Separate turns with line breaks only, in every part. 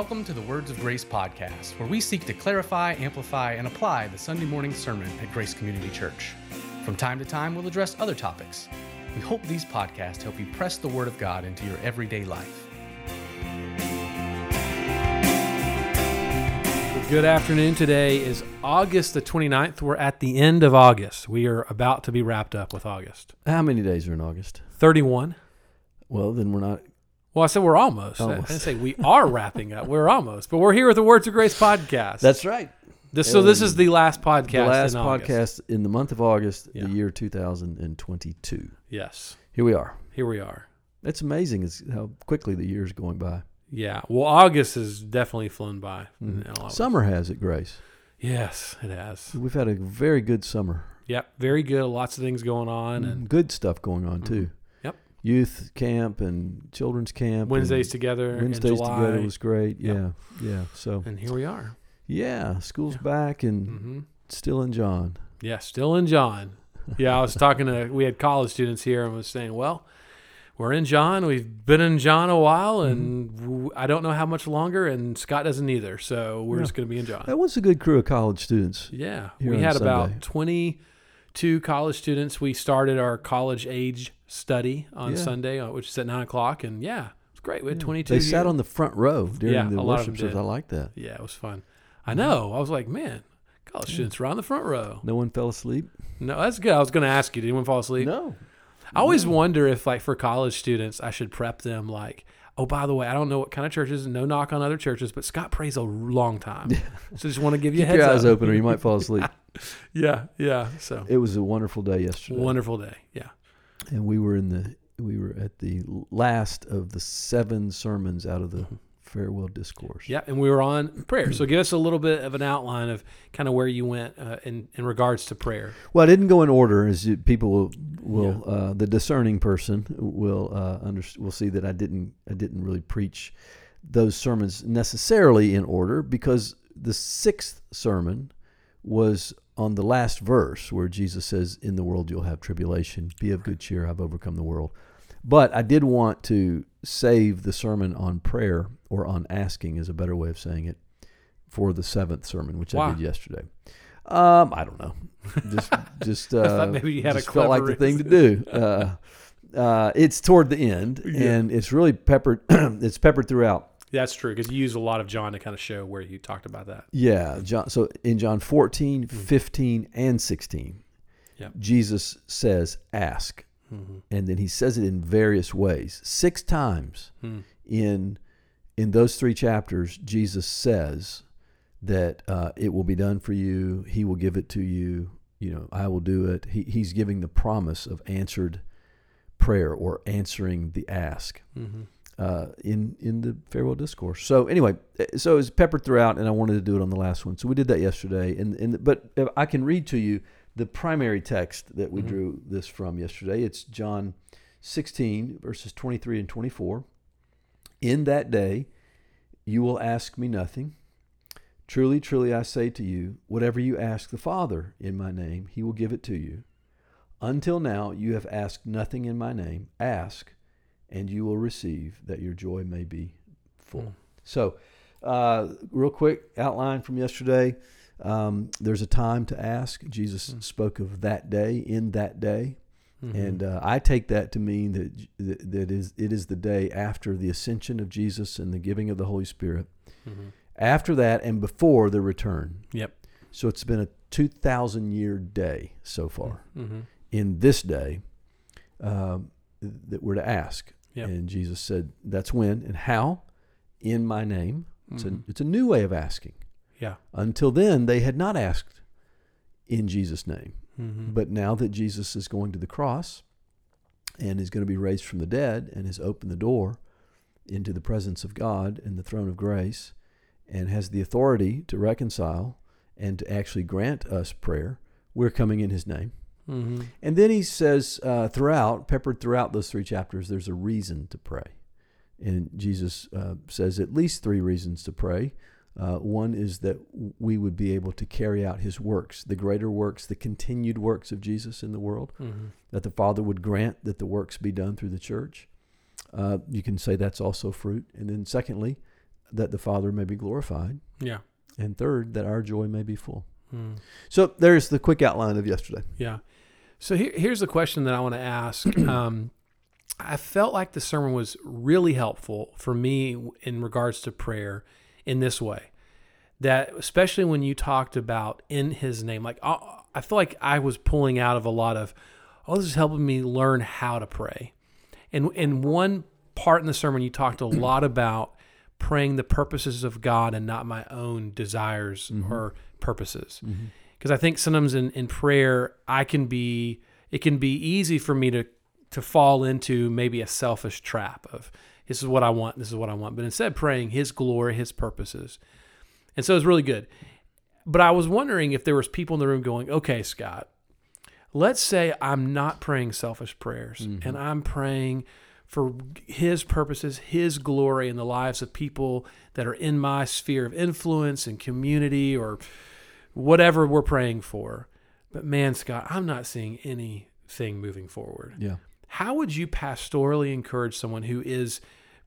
Welcome to the Words of Grace podcast, where we seek to clarify, amplify, and apply the Sunday morning sermon at Grace Community Church. From time to time, we'll address other topics. We hope these podcasts help you press the Word of God into your everyday life.
Good afternoon. Today is August the 29th. We're at the end of August. We are about to be wrapped up with August.
How many days are in August?
31.
Well, then we're not.
Well, I said we're almost. I
Almost.
didn't say we are wrapping up. We're almost. But we're here with the Words of Grace podcast.
That's right.
this, so this is the last podcast.
the last
in August.
podcast in the month of August,
Yeah.
the year 2022.
Yes.
Here we are.
Here we are.
It's amazing is how quickly the year's going by.
Yeah. Well, August has definitely flown by. In a lot of
Summer has it, Grace.
Yes, it has.
We've had a very good summer.
Yep. Very good. Lots of things going on.
Mm,
And
good stuff going on too. Youth camp and children's camp.
Wednesdays together.
Wednesdays together was great.
Yep.
Yeah. Yeah. So
And here we are.
yeah, school's back and
hmm
still in John.
Yeah, still in John. Yeah, I was talking to we had college students here and was saying, well, we're in John. We've been in John a while, and w I don't know how much longer. And Scott doesn't either. So we're
Yeah.
just going to be in John.
That was a good crew of college students.
Yeah, we had about twenty-two college students. We started our college age study on
Yeah.
Sunday, uh, which is at nine o'clock, and yeah, it was great. We had
Yeah.
twenty-two.
They sat on the front row during
Yeah,
the
a lot of
worship service. I like that.
Yeah, it was fun. I know. I was like, man, college students were on the front row.
No one fell asleep.
No, that's good. I was going to ask you, did anyone fall asleep?
No.
I always wonder if, like, for college students, I should prep them, like, oh, by the way, I don't know what kind of churches, no knock on other churches, but Scott prays a long time. So just want to give you a
Keep
heads
your eyes
up.
open or you might fall asleep.
Yeah, yeah. So
it was a wonderful day yesterday.
wonderful day. Yeah.
and we were in the we were at the last of the seven sermons out of the farewell discourse.
Yeah. And we were on prayer. So give us a little bit of an outline of kind of where you went uh, in, in regards to prayer.
Well, I didn't go in order, as people will, will uh, the discerning person will uh, under, will see that I didn't I didn't really preach those sermons necessarily in order because the sixth sermon was on the last verse where Jesus says, "In the world you'll have tribulation. Be of good cheer. I've overcome the world." But I did want to save the sermon on prayer or on asking is a better way of saying it for the seventh sermon, which? I did yesterday. Um, I don't know. Just, just uh,
maybe you had a
felt like the thing to do. Uh, uh, it's toward the end,
Yeah.
and it's really peppered. it's peppered throughout.
That's true because you use a lot of John to kind of show where you talked about that.
Yeah, John. So in John 14, 15, and 16,
Yep.
Jesus says, "Ask,"
Mm-hmm.
and then he says it in various ways. Six times
Hmm.
in in those three chapters, Jesus says that uh, it will be done for you. He will give it to you. You know, I will do it. He, he's giving the promise of answered prayer or answering the ask
Mm-hmm.
Uh, in in the farewell discourse. So anyway, eh, so it's peppered throughout, and I wanted to do it on the last one. So we did that yesterday, and and but if I can read to you the primary text that we
Mhm.
drew this from yesterday. It's John 16 verses 23 and 24. In that day, you will ask me nothing. Truly, truly, I say to you, whatever you ask the Father in my name, he will give it to you. Until now, you have asked nothing in my name. Ask, and you will receive, that your joy may be full.
Mm.
So, uh, real quick outline from yesterday. Um, there's a time to ask. Jesus
Mm.
spoke of that day, in that day.
Mm-hmm.
And uh, I take that to mean that, that is it is the day after the ascension of Jesus and the giving of the Holy Spirit.
Mm-hmm.
After that and before the return.
Yep.
So it's been a 2,000 year day so far.
Mm-hmm.
In this day, um, that we're to ask.
Yep.
And Jesus said, "That's when and how, in my name." It's
Mhm.
a it's a new way of asking.
Yeah.
Until then, they had not asked in Jesus' name.
Mm-hmm.
But now that Jesus is going to the cross and is going to be raised from the dead and has opened the door into the presence of God and the throne of grace and has the authority to reconcile and to actually grant us prayer, we're coming in his name.
Mm-hmm.
And then he says uh, throughout, peppered throughout those three chapters, there's a reason to pray. And Jesus uh, says at least three reasons to pray. Uh, one is that we would be able to carry out his works, the greater works, the continued works of Jesus in the world,
Mm-hmm.
that the Father would grant that the works be done through the church. Uh, you can say that's also fruit. And then, secondly, that the Father may be glorified,
Yeah.
and third, that our joy may be full.
Mm.
So there's the quick outline of yesterday.
Yeah. So here, here's the question that I want to ask. Um, I felt like the sermon was really helpful for me in regards to prayer in this way. That especially when you talked about in His name, like I, I feel like I was pulling out of a lot of, oh, this is helping me learn how to pray. And in one part in the sermon, you talked a lot about praying the purposes of God and not my own desires or purposes because I think sometimes in, in prayer I can be it can be easy for me to to fall into maybe a selfish trap of this is what I want, this is what I want, but instead praying His glory, His purposes, and so it's really good. But I was wondering if there was people in the room going, okay, Scott, let's say I'm not praying selfish prayers mm-hmm. and I'm praying for his purposes, his glory in the lives of people that are in my sphere of influence and community or whatever we're praying for. But man, Scott, I'm not seeing anything moving forward.
Yeah.
How would you pastorally encourage someone who is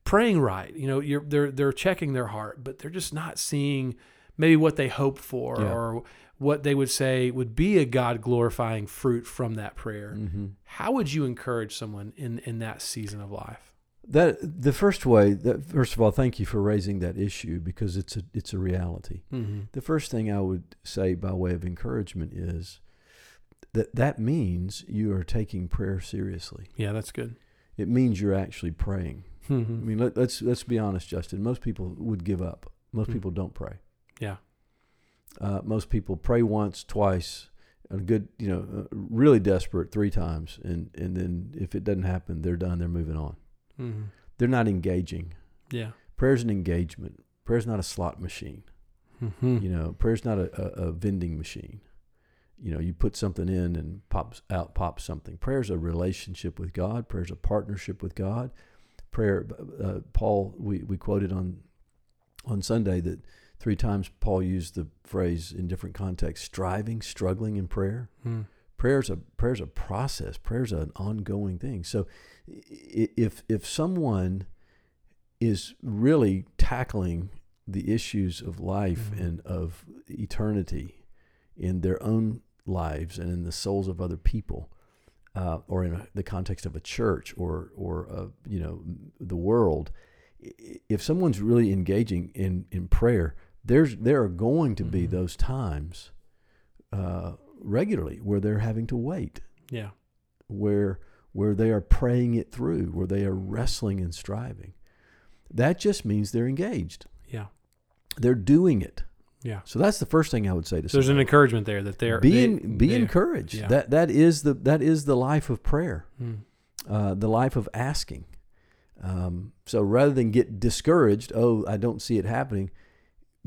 praying right? You know, you're, they're they're checking their heart, but they're just not seeing maybe what they hope for
Yeah.
or what they would say would be a God glorifying fruit from that prayer.
Mm-hmm.
How would you encourage someone in in that season of life?
That the first way. That first of all, thank you for raising that issue because it's a it's a reality.
Mm-hmm.
The first thing I would say by way of encouragement is that that means you are taking prayer seriously.
Yeah, that's good.
It means you're actually praying. I
Mm-hmm.
mean, let, let's let's be honest, Justin. Most people would give up. Most
Hmm.
people don't pray.
Yeah.
Uh, most people pray once, twice, a good, you know, uh, really desperate three times, and and then if it doesn't happen, they're done. They're moving on.
Mm-hmm.
They're not engaging.
Yeah.
Prayer's an engagement. Prayer's not a slot machine.
Mm-hmm.
You know, prayer's not a, a, a vending machine. You know, you put something in and pops out pops something. Prayer's a relationship with God. Prayer's a partnership with God. Prayer. Uh, Paul, we, we quoted on on Sunday that three times Paul used the phrase in different contexts: striving, struggling in prayer.
Mm.
Prayer's a prayer's a process. Prayer's an ongoing thing. So, if if someone is really tackling the issues of life
Mhm.
and of eternity in their own lives and in the souls of other people, uh, or in a, the context of a church or or uh, you know the world, if someone's really engaging in in prayer, there's there are going to be
Mhm.
those times uh, regularly where they're having to wait,
Yeah.
where where they are praying it through, where they are wrestling and striving. That just means they're engaged.
Yeah.
They're doing it.
Yeah.
So that's the first thing I would say to
So there's an encouragement there that they're
being
they-
be
they-
encouraged.
yeah.
That that is the that is the life of prayer,
Mm.
uh, the life of asking. Um, so rather than get discouraged, oh, I don't see it happening,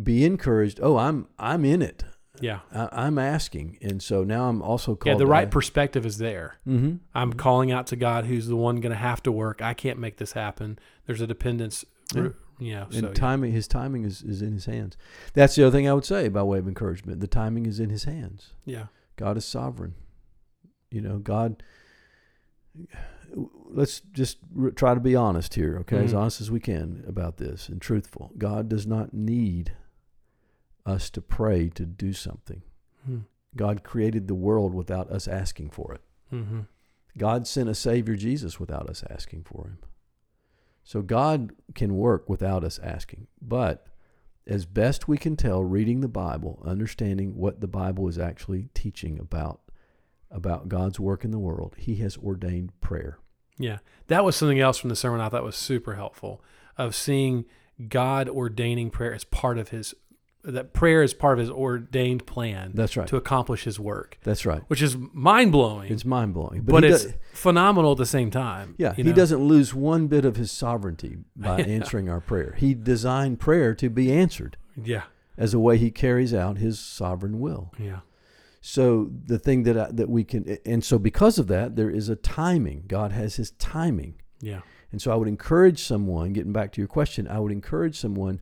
be encouraged. Oh, I'm I'm in it.
Yeah.
I, I'm asking, and so now I'm also called.
Yeah. The right perspective is there.
Mhm.
I'm calling out to God, who's the one going to have to work. I can't make this happen. There's a dependence.
Yeah.
You know,
And
so, yeah.
timing, his timing is, is in his hands. That's the other thing I would say by way of encouragement. The timing is in his hands.
yeah.
God is sovereign. You know, God. Let's just try to be honest here, okay? As
Mhm.
honest as we can about this and truthful. God does not need us to pray to do something.
Mm.
God created the world without us asking for it.
Mm-hmm.
God sent a Savior Jesus without us asking for him. So God can work without us asking. But as best we can tell, reading the Bible, understanding what the Bible is actually teaching about about God's work in the world, He has ordained prayer.
Yeah. That was something else from the sermon I thought was super helpful of seeing God ordaining prayer as part of his that prayer is part of his ordained plan
That's right.
to accomplish his work,
That's right.
which is mind blowing.
It's mind blowing.
but
he
it's
does-
phenomenal at the same time.
yeah, he
know?
doesn't lose one bit of his sovereignty by
Yeah.
answering our prayer. He designed prayer to be answered
Yeah.
as a way he carries out his sovereign will.
Yeah.
So the thing that I, that we can, and so because of that, there is a timing. God has His timing,
Yeah.
and so I would encourage someone. Getting back to your question, I would encourage someone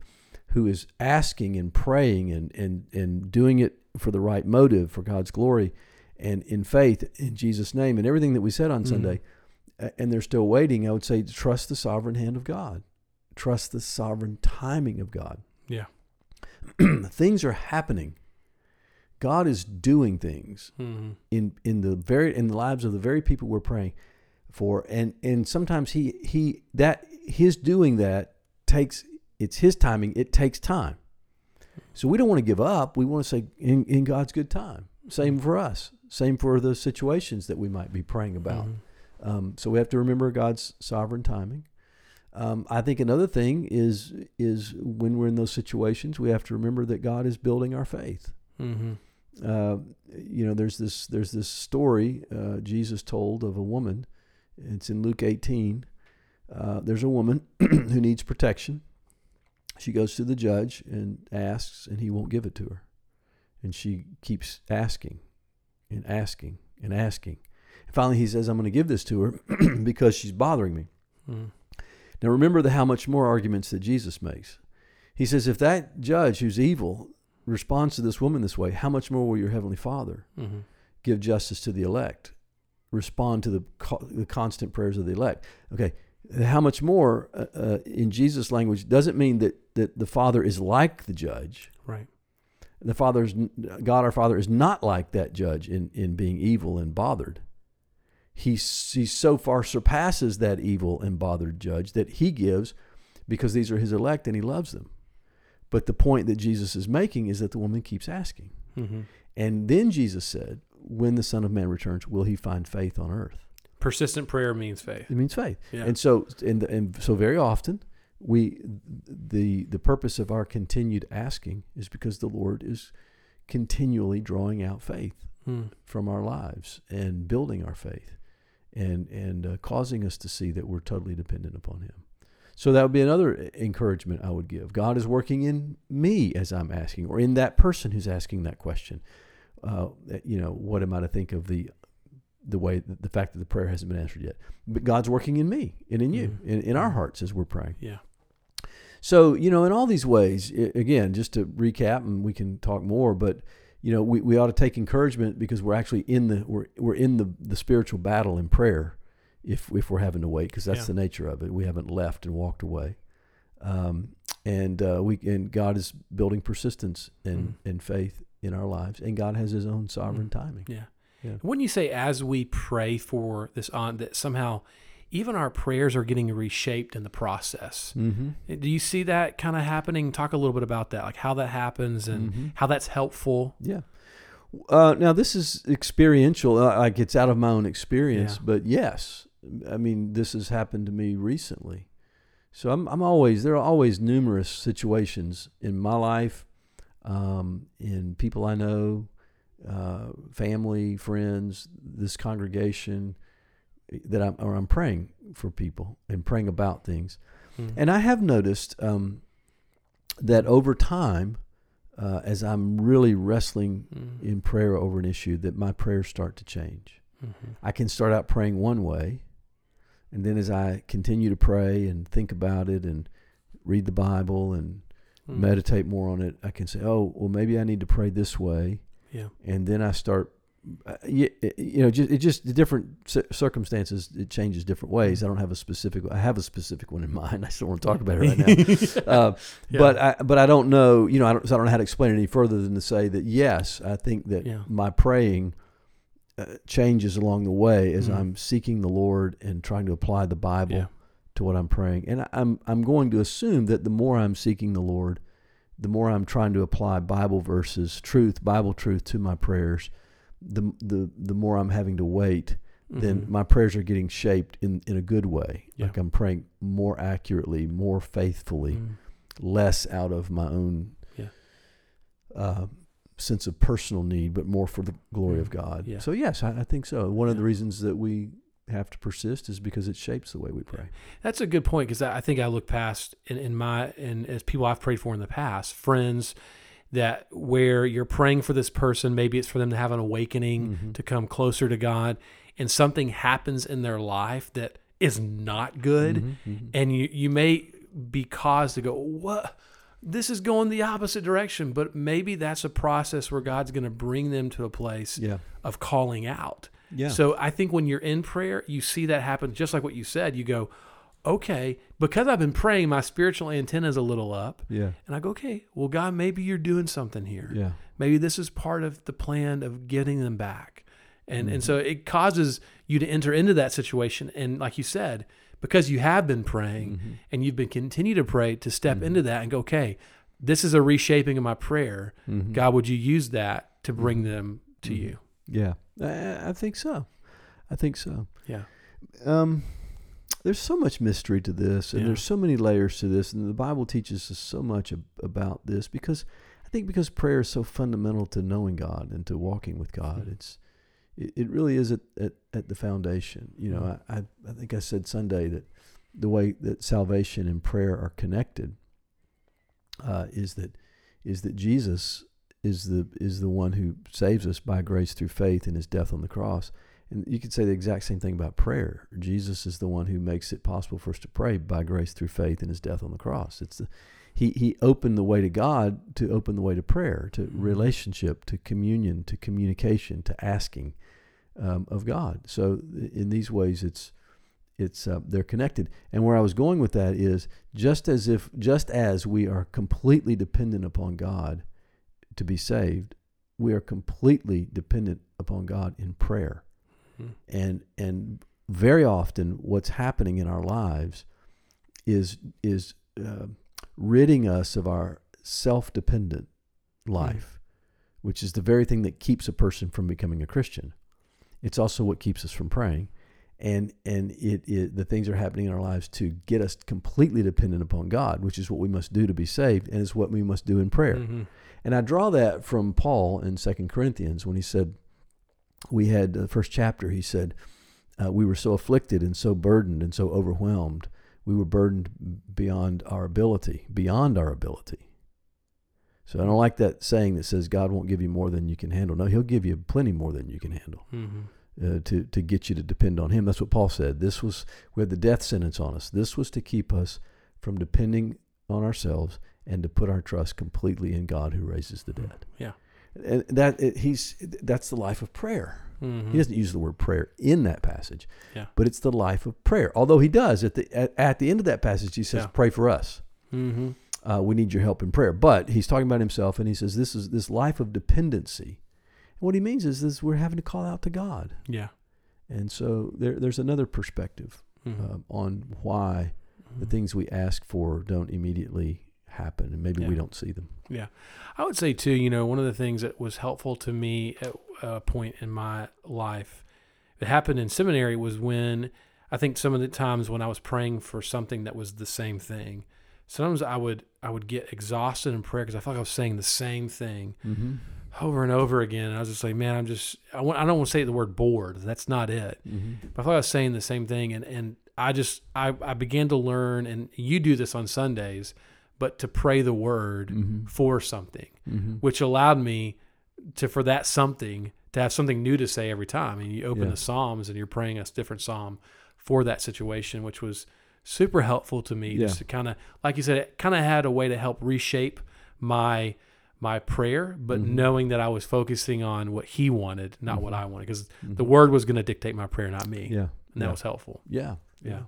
who is asking and praying and and and doing it for the right motive for God's glory, and in faith in Jesus' name, and everything that we said on
Mhm.
Sunday, and they're still waiting. I would say trust the sovereign hand of God. trust the sovereign timing of God.
Yeah.
things are happening. God is doing things
Mm-hmm.
in in the very in the lives of the very people we're praying for, and and sometimes he he that his doing that takes it's his timing. It takes time. So we don't want to give up. We want to say in, in God's good time. Same for us. Same for the situations that we might be praying about.
Mm-hmm.
Um, so we have to remember God's sovereign timing. Um, I think another thing is is when we're in those situations, we have to remember that God is building our faith.
Mm-hmm.
Uh, you know, there's this there's this story uh, Jesus told of a woman. It's in Luke 18. Uh, there's a woman who needs protection. She goes to the judge and asks, and he won't give it to her. And she keeps asking and asking and asking. And finally, he says, I'm going to give this to her because she's bothering me.
Mm-hmm.
Now, remember the how much more arguments that Jesus makes. He says, if that judge who's evil responds to this woman this way, how much more will your heavenly Father
Mm-hmm.
give justice to the elect, respond to the, co- the constant prayers of the elect? Okay, how much more uh, uh, in Jesus' language doesn't mean that, that the Father is like the judge.
Right.
The Father's God, our Father, is not like that judge in, in being evil and bothered. He, he so far surpasses that evil and bothered judge that he gives because these are his elect and he loves them. But the point that Jesus is making is that the woman keeps asking.
Mm-hmm.
And then Jesus said, When the Son of Man returns, will he find faith on earth?
Persistent prayer means faith.
It means faith.
Yeah.
And so and, and so very often we the the purpose of our continued asking is because the Lord is continually drawing out faith
Mm.
from our lives and building our faith and and uh, causing us to see that we're totally dependent upon him. So that would be another encouragement I would give. God is working in me as I'm asking, or in that person who's asking that question. Uh, you know, what am I to think of the the way the fact that the prayer hasn't been answered yet? But God's working in me and in you,
Mhm.
in, in our
Mhm.
hearts as we're praying.
Yeah.
So, you know, in all these ways, again, just to recap, and we can talk more, but you know, we, we ought to take encouragement because we're actually in the we're we're in the the spiritual battle in prayer, if if we're having to wait, because that's
Yeah.
the nature of it. We haven't left and walked away, um, and uh, we and God is building persistence and
Mm.
and faith in our lives, and God has His own sovereign
Mm.
timing.
Yeah.
Yeah.
Wouldn't you say as we pray for this on that somehow even our prayers are getting reshaped in the process?
Mm-hmm.
Do you see that kind of happening? Talk a little bit about that, like how that happens and
Mhm.
how that's helpful.
Yeah. Uh, now this is experiential, uh, like it's out of my own experience,
Yeah.
but yes, I mean this has happened to me recently. So I'm I'm always there are always numerous situations in my life, um, in people I know, uh, family, friends, this congregation that I'm or I'm praying for people and praying about things.
Mm.
And I have noticed um, that over time, uh, as I'm really wrestling
Mhm.
in prayer over an issue, that my prayers start to change.
Mhm.
I can start out praying one way, and then as I continue to pray and think about it and read the Bible and
Mm.
meditate more on it, I can say, oh, well, maybe I need to pray this way.
Yeah.
And then I start, uh, you, you know, just, it just the different circumstances, it changes different ways. I don't have a specific, I have a specific one in mind. I don't want to talk about it right now. Uh,
Yeah.
But I, but I don't know, you know, I don't, so I don't know how to explain it any further than to say that yes, I think that
Yeah.
my praying uh, changes along the way as
Mhm.
I'm seeking the Lord and trying to apply the Bible
Yeah.
to what I'm praying. And I- I'm I'm going to assume that the more I'm seeking the Lord, the more I'm trying to apply Bible verses, truth, Bible truth to my prayers, the the the more I'm having to wait, then
Mhm.
my prayers are getting shaped in in a good way.
Yeah.
Like I'm praying more accurately, more faithfully
Mm.
less out of my own
Yeah.
uh, sense of personal need, but more for the glory of
Mm,
God.
yeah.
So yes, I, I think so. One of the reasons that we have to persist is because it shapes the way we pray.
That's a good point because I think I look past in, in my and as people I've prayed for in the past, friends that where you're praying for this person, maybe it's for them to have an awakening
Mhm.
to come closer to God, and something happens in their life that is not good,
Mhm, mhm.
and you you may be caused to go what this is going the opposite direction but maybe that's a process where god's going to bring them to a place
Yeah.
of calling out
Yeah.
so i think when you're in prayer you see that happen just like what you said you go okay, because I've been praying, my spiritual antenna's a little up.
Yeah.
And I go, okay, well, God, maybe you're doing something here.
Yeah.
Maybe this is part of the plan of getting them back. And and so it causes you to enter into that situation. And like you said, because you have been praying
Mm-hmm.
and you've been continue to pray to step into that and go, okay, this is a reshaping of my prayer.
Mm-hmm.
God, would you use that to bring them to you?
Yeah. I, I think so. I think so.
Yeah.
Um, there's so much mystery to this, and
Yeah.
there's so many layers to this, and the Bible teaches us so much ab- about this because I think because prayer is so fundamental to knowing God and to walking with God.
Mhm.
It's it, it really is at, at, at the foundation. You know,
Mhm.
I, I I think I said Sunday that the way that salvation and prayer are connected uh, is that is that Jesus is the is the one who saves us by grace through faith in his death on the cross. And you could say the exact same thing about prayer. Jesus is the one who makes it possible for us to pray by grace through faith in his death on the cross. It's the he he opened the way to God to open the way to prayer, to
Mhm.
relationship, to communion, to communication, to asking um, of God. So in these ways, it's it's uh, they're connected. And where I was going with that is just as if just as we are completely dependent upon God to be saved, we are completely dependent upon God in prayer.
Mhm.
And and very often, what's happening in our lives is is uh, ridding us of our self-dependent life, which is the very thing that keeps a person from becoming a Christian. It's also what keeps us from praying, and and it, it the things are happening in our lives to get us completely dependent upon God, which is what we must do to be saved, and is what we must do in prayer.
Mhm.
And I draw that from Paul in Second Corinthians when he said, we had the first chapter, he said, uh, we were so afflicted and so burdened and so overwhelmed. We were burdened beyond our ability, beyond our ability. So I don't like that saying that says God won't give you more than you can handle. No, He'll give you plenty more than you can handle
Mhm.
Uh, to to get you to depend on Him. That's what Paul said. This was we had the death sentence on us. This was to keep us from depending on ourselves and to put our trust completely in God who raises the dead.
Yeah.
and that it, he's that's the life of prayer.
Mhm.
He doesn't use the word prayer in that passage,
Yeah.
but it's the life of prayer. Although he does at the at, at the end of that passage, he says,
Yeah.
"Pray for us."
Mhm.
uh, we need your help in prayer. But he's talking about himself, and he says this is this life of dependency. What he means is this: we're having to call out to God,
Yeah.
and so there, there's another perspective
Mhm.
um, on why the
Mhm.
things we ask for don't immediately happen, and maybe we don't see them. Yeah.
I would say too, you know, one of the things that was helpful to me at a point in my life, it happened in seminary, was when I think some of the times when I was praying for something that was the same thing. Sometimes I would I would get exhausted in prayer because I felt like I was saying the same thing
Mm-hmm.
Over and over again. And I was just like, man, I'm just I, want, I don't want to say the word bored. That's not it.
Mm-hmm.
But I thought I was saying the same thing, and and I just I I began to learn, and you do this on Sundays, but to pray the word
Mm-hmm.
for something
Mm-hmm.
which allowed me to for that something to have something new to say every time. And you open
Yeah.
the Psalms and you're praying a different psalm for that situation, which was super helpful to me.
Yeah.
Just to kind of, like you said, it kind of had a way to help reshape my my prayer, but
Mhm.
knowing that I was focusing on what He wanted, not what
Mhm.
I wanted, because
Mhm.
the Word was going to dictate my prayer, not me.
Yeah.
And that
yeah.
was helpful.
Yeah.
Yeah.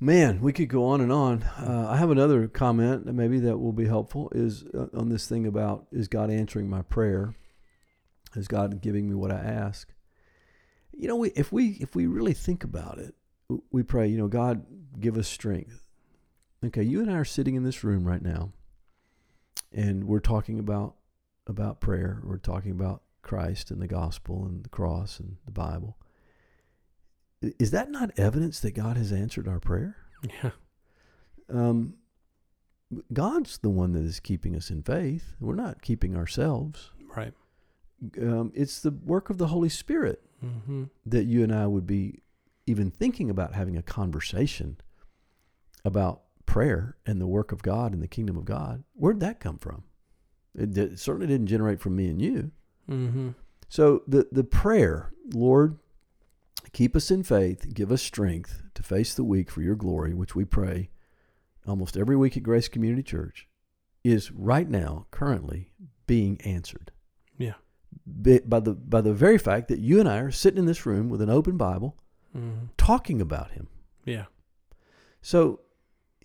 Man, we could go on and on. Uh, I have another comment that maybe that will be helpful is uh, on this thing about is God answering my prayer? Is God giving me what I ask? You know, we, if we if we really think about it, we pray. You know, God give us strength. Okay, you and I are sitting in this room right now, and we're talking about about prayer. We're talking about Christ and the gospel and the cross and the Bible. Is that not evidence that God has answered our prayer?
Yeah.
Um, God's the one that is keeping us in faith. We're not keeping ourselves.
Right.
Um, it's the work of the Holy Spirit
Mm-hmm.
that you and I would be even thinking about having a conversation about prayer and the work of God and the kingdom of God. Where'd that come from? It, it certainly didn't generate from me and you.
Mm-hmm.
So the the prayer, Lord, keep us in faith, give us strength to face the week for your glory, which we pray almost every week at Grace Community Church, is right now currently being answered.
Yeah.
By the by the very fact that you and I are sitting in this room with an open Bible
Mm-hmm.
talking about him.
Yeah.
So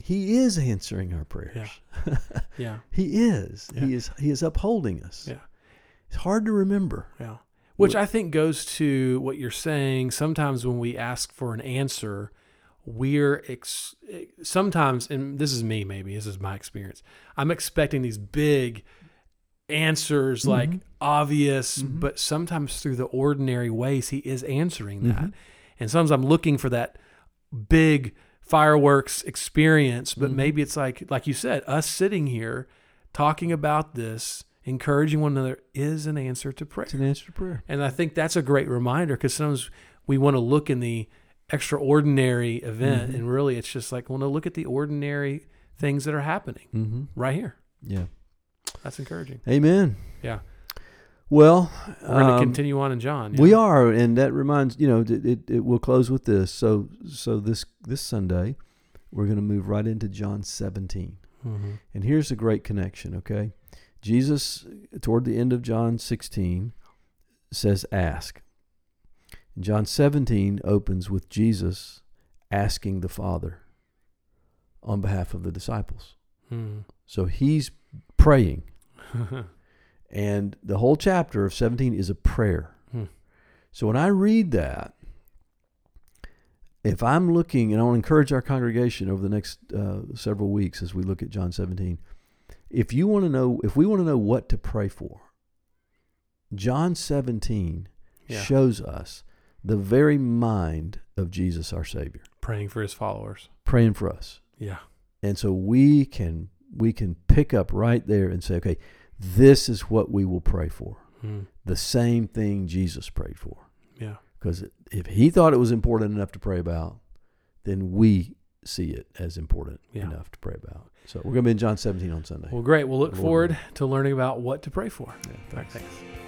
he is answering our prayers.
Yeah.
he is.
Yeah.
He is he is upholding us.
Yeah.
It's hard to remember.
Yeah. Which I think goes to what you're saying. Sometimes when we ask for an answer, we're ex- sometimes, and this is me, maybe this is my experience. I'm expecting these big answers, mm-hmm. like obvious, mm-hmm. but sometimes through the ordinary ways, He is answering that. Mm-hmm. And sometimes I'm looking for that big fireworks experience, but maybe it's like, like you said, us sitting here talking about this, encouraging one another, is an answer to prayer.
It's an answer to prayer.
And I think that's a great reminder because sometimes we want to look in the extraordinary event, and really it's just like, want to look at the ordinary things that are happening
Mm-hmm.
right here.
Yeah.
That's encouraging.
Amen.
Yeah.
Well,
We're going to
um,
continue on in John. yeah.
We are, and that reminds you know it, it, it. We'll close with this. So so this this Sunday, we're going to move right into John 17,
Mhm.
and here's a great connection. Okay, Jesus toward the end of John 16 says, "Ask." John 17 opens with Jesus asking the Father on behalf of the disciples.
Mhm.
So he's praying. And the whole chapter of 17 is a prayer.
Hmm.
So when I read that, if I'm looking, and I want to encourage our congregation over the next uh, several weeks as we look at John 17, if you want to know, if we want to know what to pray for, John 17
Yeah.
shows us the very mind of Jesus, our Savior,
Praying for his followers.
praying for us.
Yeah.
And so we can we can pick up right there and say, okay, this is what we will pray for.
Mm.
The same thing Jesus prayed for.
Yeah.
Because if he thought it was important enough to pray about, then we see it as important
Yeah.
enough to pray about. So we're going to be in John 17 on Sunday.
Well, great. We'll look
Lord
forward to learning about what to pray for.
Yeah,
right, thanks.